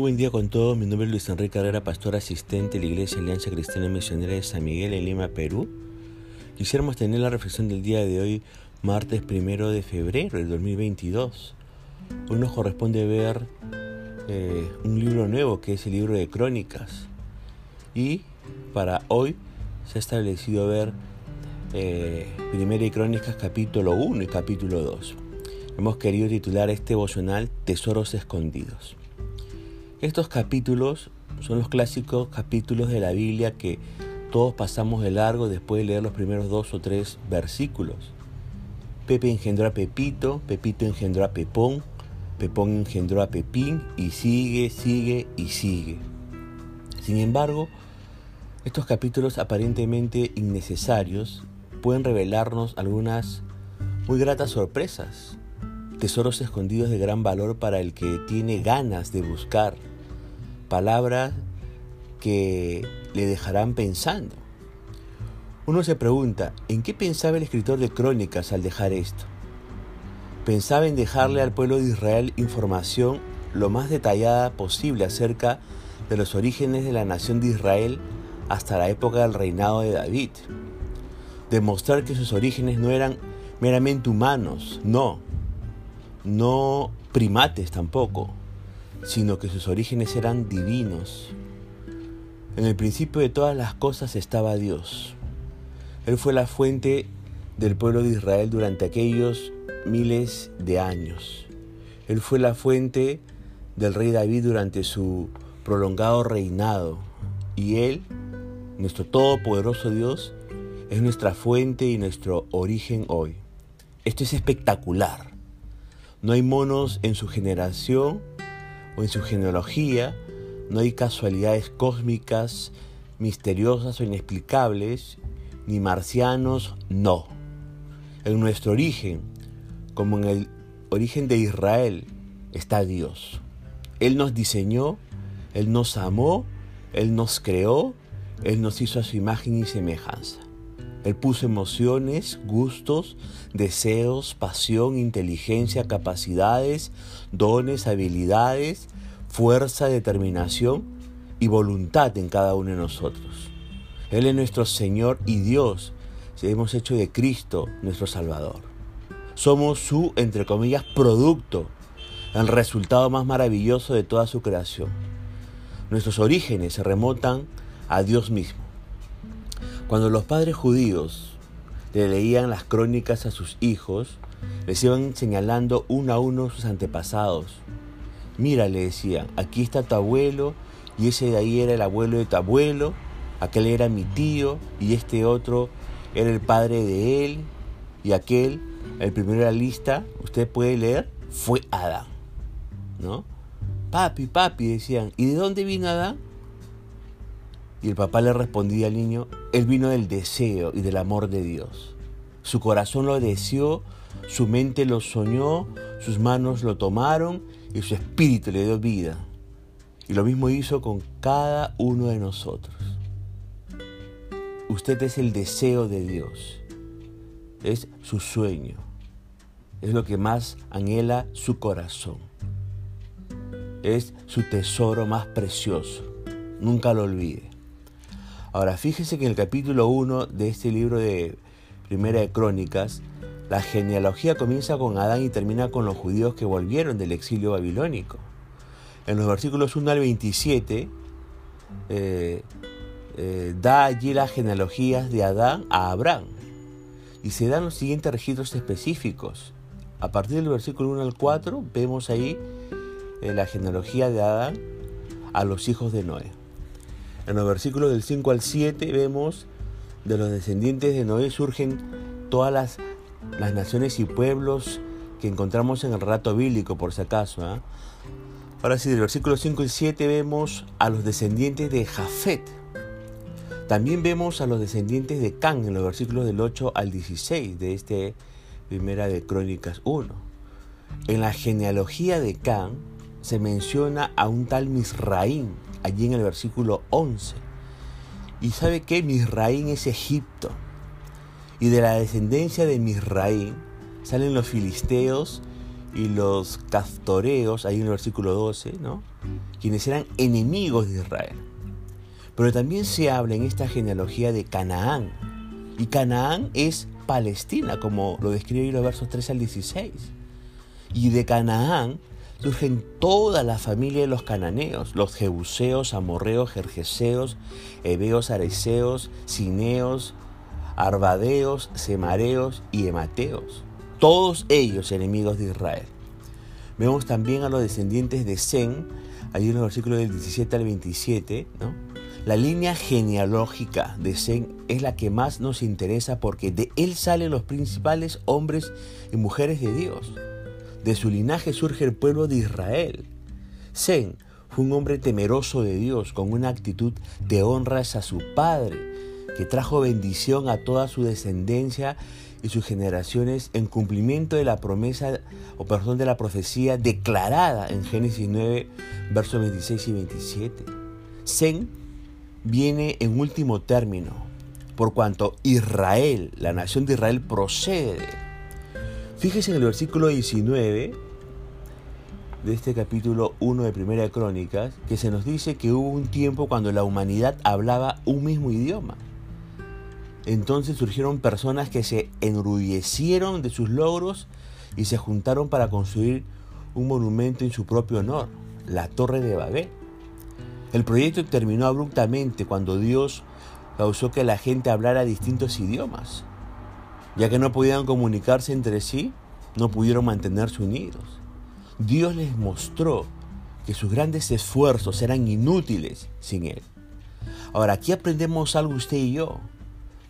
Muy buen día con todos. Mi nombre es Luis Enrique Carrera, pastor asistente de la Iglesia Alianza Cristiana Misionera de San Miguel en Lima, Perú. Quisiéramos tener la reflexión del día de hoy, martes primero de febrero del 2022. Hoy nos corresponde ver eh, un libro nuevo que es el libro de Crónicas. Y para hoy se ha establecido ver eh, Primera y Crónicas capítulo 1 y capítulo 2. Hemos querido titular este devocional Tesoros Escondidos. Estos capítulos son los clásicos capítulos de la Biblia que todos pasamos de largo después de leer los primeros dos o tres versículos. Pepe engendró a Pepito, Pepito engendró a Pepón, Pepón engendró a Pepín y sigue, sigue y sigue. Sin embargo, estos capítulos aparentemente innecesarios pueden revelarnos algunas muy gratas sorpresas, tesoros escondidos de gran valor para el que tiene ganas de buscar palabras que le dejarán pensando. Uno se pregunta, ¿en qué pensaba el escritor de crónicas al dejar esto? Pensaba en dejarle al pueblo de Israel información lo más detallada posible acerca de los orígenes de la nación de Israel hasta la época del reinado de David. Demostrar que sus orígenes no eran meramente humanos, no, no primates tampoco, sino que sus orígenes eran divinos. En el principio de todas las cosas estaba Dios. Él fue la fuente del pueblo de Israel durante aquellos miles de años. Él fue la fuente del rey David durante su prolongado reinado. Y Él, nuestro todopoderoso Dios, es nuestra fuente y nuestro origen hoy. Esto es espectacular. No hay monos en su generación o en su genealogía, no hay casualidades cósmicas, misteriosas o inexplicables, ni marcianos, no. En nuestro origen, como en el origen de Israel, está Dios. Él nos diseñó, Él nos amó, Él nos creó, Él nos hizo a su imagen y semejanza. Él puso emociones, gustos, deseos, pasión, inteligencia, capacidades, dones, habilidades, fuerza, determinación y voluntad en cada uno de nosotros. Él es nuestro Señor y Dios. Hemos hecho de Cristo nuestro Salvador. Somos su, entre comillas, producto, el resultado más maravilloso de toda su creación. Nuestros orígenes se remontan a Dios mismo. Cuando los padres judíos le leían las crónicas a sus hijos, les iban señalando uno a uno sus antepasados. Mira, le decían, aquí está tu abuelo, y ese de ahí era el abuelo de tu abuelo, aquel era mi tío, y este otro era el padre de él, y aquel, el primero de la lista, usted puede leer, fue Adán. ¿No? Papi, papi, decían, ¿y de dónde vino Adán? Y el papá le respondía al niño, él vino del deseo y del amor de Dios. Su corazón lo deseó, su mente lo soñó, sus manos lo tomaron y su espíritu le dio vida. Y lo mismo hizo con cada uno de nosotros. Usted es el deseo de Dios, es su sueño, es lo que más anhela su corazón, es su tesoro más precioso. Nunca lo olvide. Ahora, fíjese que en el capítulo 1 de este libro de Primera de Crónicas, la genealogía comienza con Adán y termina con los judíos que volvieron del exilio babilónico. En los versículos 1 al 27, eh, eh, da allí las genealogías de Adán a Abraham. Y se dan los siguientes registros específicos. A partir del versículo 1 al 4 vemos ahí eh, la genealogía de Adán a los hijos de Noé. En los versículos del 5 al 7 vemos de los descendientes de Noé surgen todas las, las naciones y pueblos que encontramos en el relato bíblico, por si acaso. ¿ah? Ahora sí, del versículo 5 y 7 vemos a los descendientes de Jafet. También vemos a los descendientes de Can en los versículos del 8 al 16 de este primera de Crónicas 1. En la genealogía de Can se menciona a un tal Misraín, allí en el versículo 11. Y sabe que Misraín es Egipto. Y de la descendencia de Misraín salen los filisteos y los castoreos, ahí en el versículo 12, ¿no? quienes eran enemigos de Israel. Pero también se habla en esta genealogía de Canaán. Y Canaán es Palestina, como lo describe los versos 3 al 16. Y de Canaán surgen toda la familia de los cananeos, los jebuseos, amorreos, jerjeseos, heveos, areceos, cineos, arbadeos, semareos y emateos todos ellos enemigos de Israel. Vemos también a los descendientes de Zen, allí en los versículos del 17 al 27, ¿no? La línea genealógica de Zen es la que más nos interesa porque de él salen los principales hombres y mujeres de Dios. De su linaje surge el pueblo de Israel. Zen fue un hombre temeroso de Dios, con una actitud de honras a su padre, que trajo bendición a toda su descendencia y sus generaciones en cumplimiento de la promesa o perdón de la profecía declarada en Génesis 9 versos 26 y 27. Zen viene en último término, por cuanto Israel, la nación de Israel procede. Fíjese en el versículo 19 de este capítulo 1 de Primera de Crónicas, que se nos dice que hubo un tiempo cuando la humanidad hablaba un mismo idioma. Entonces surgieron personas que se enorgullecieron de sus logros y se juntaron para construir un monumento en su propio honor, la Torre de Babel. El proyecto terminó abruptamente cuando Dios causó que la gente hablara distintos idiomas. Ya que no podían comunicarse entre sí, no pudieron mantenerse unidos. Dios les mostró que sus grandes esfuerzos eran inútiles sin Él. Ahora, aquí aprendemos algo usted y yo.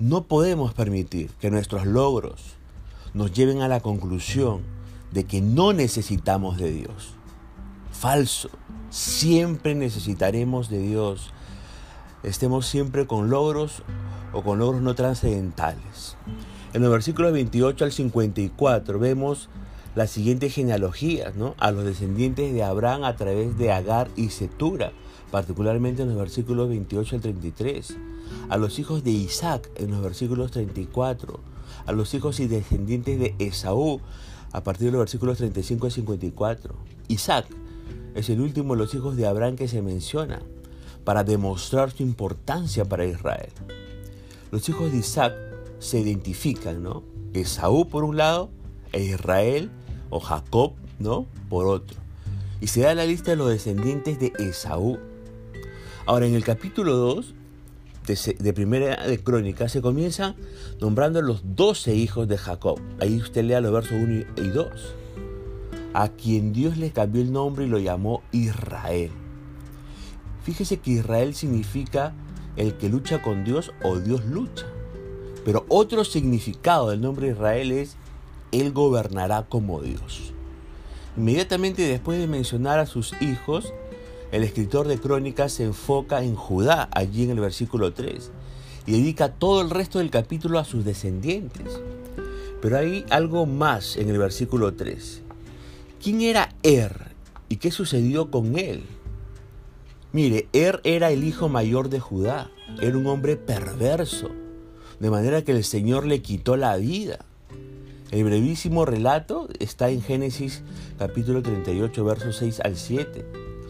No podemos permitir que nuestros logros nos lleven a la conclusión de que no necesitamos de Dios. Falso. Siempre necesitaremos de Dios. Estemos siempre con logros o con logros no trascendentales. En los versículos 28 al 54 vemos la siguiente genealogía, ¿no? A los descendientes de Abraham a través de Agar y Setura, particularmente en los versículos 28 al 33 a los hijos de Isaac en los versículos 34, a los hijos y descendientes de Esaú a partir de los versículos 35 y 54. Isaac es el último de los hijos de Abraham que se menciona para demostrar su importancia para Israel. Los hijos de Isaac se identifican, ¿no? Esaú por un lado e Israel o Jacob, ¿no? Por otro. Y se da la lista de los descendientes de Esaú. Ahora en el capítulo 2 de, primera de Crónica se comienza nombrando los doce hijos de Jacob. Ahí usted lea los versos 1 y 2. A quien Dios le cambió el nombre y lo llamó Israel. Fíjese que Israel significa el que lucha con Dios o Dios lucha. Pero otro significado del nombre Israel es Él gobernará como Dios. Inmediatamente después de mencionar a sus hijos, el escritor de Crónicas se enfoca en Judá, allí en el versículo 3, y dedica todo el resto del capítulo a sus descendientes. Pero hay algo más en el versículo 3. ¿Quién era Er y qué sucedió con él? Mire, Er era el hijo mayor de Judá, era un hombre perverso, de manera que el Señor le quitó la vida. El brevísimo relato está en Génesis capítulo 38, versos 6 al 7.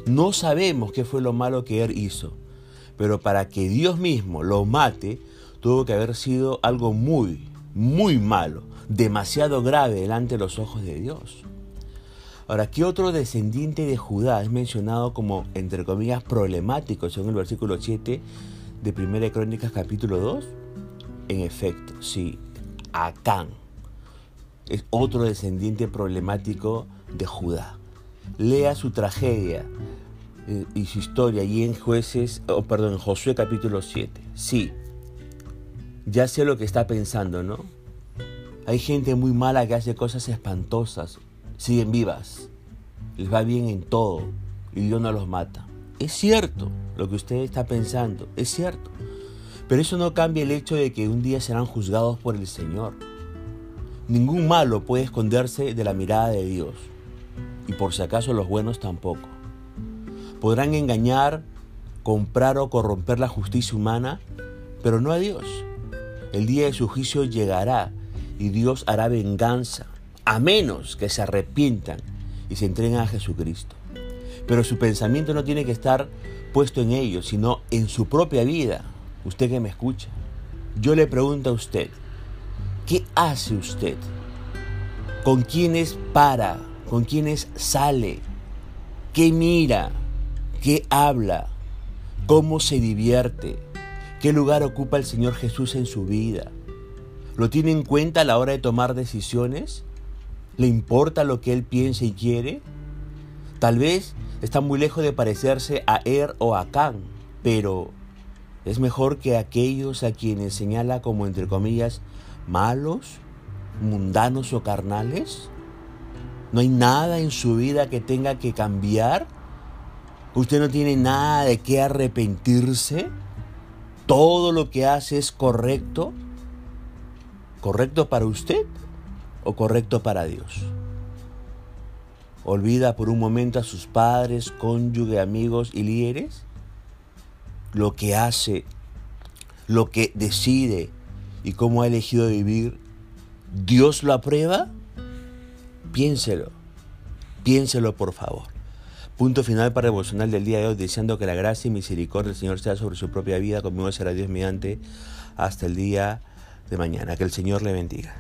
No sabemos qué fue lo malo que él hizo, pero para que Dios mismo lo mate, tuvo que haber sido algo muy, muy malo, demasiado grave delante de los ojos de Dios. Ahora, ¿qué otro descendiente de Judá es mencionado como, entre comillas, problemático, según el versículo 7 de 1 Crónicas capítulo 2? En efecto, sí, Acán es otro descendiente problemático de Judá. Lea su tragedia eh, y su historia allí en jueces, oh, perdón, en Josué capítulo 7. Sí, ya sé lo que está pensando, ¿no? Hay gente muy mala que hace cosas espantosas, siguen vivas, les va bien en todo y Dios no los mata. Es cierto lo que usted está pensando, es cierto. Pero eso no cambia el hecho de que un día serán juzgados por el Señor. Ningún malo puede esconderse de la mirada de Dios. Y por si acaso los buenos tampoco. Podrán engañar, comprar o corromper la justicia humana, pero no a Dios. El día de su juicio llegará y Dios hará venganza. A menos que se arrepientan y se entreguen a Jesucristo. Pero su pensamiento no tiene que estar puesto en ellos, sino en su propia vida. Usted que me escucha. Yo le pregunto a usted, ¿qué hace usted? ¿Con quiénes para? ¿Con quiénes sale? ¿Qué mira? ¿Qué habla? ¿Cómo se divierte? ¿Qué lugar ocupa el Señor Jesús en su vida? ¿Lo tiene en cuenta a la hora de tomar decisiones? ¿Le importa lo que Él piensa y quiere? Tal vez está muy lejos de parecerse a Er o a Can, pero es mejor que aquellos a quienes señala como entre comillas malos, mundanos o carnales. No hay nada en su vida que tenga que cambiar. Usted no tiene nada de qué arrepentirse. Todo lo que hace es correcto. ¿Correcto para usted o correcto para Dios? ¿Olvida por un momento a sus padres, cónyuge, amigos y líderes? Lo que hace, lo que decide y cómo ha elegido vivir, ¿Dios lo aprueba? Piénselo, piénselo por favor. Punto final para el del día de hoy, deseando que la gracia y misericordia del Señor sea sobre su propia vida, conmigo será Dios mediante hasta el día de mañana. Que el Señor le bendiga.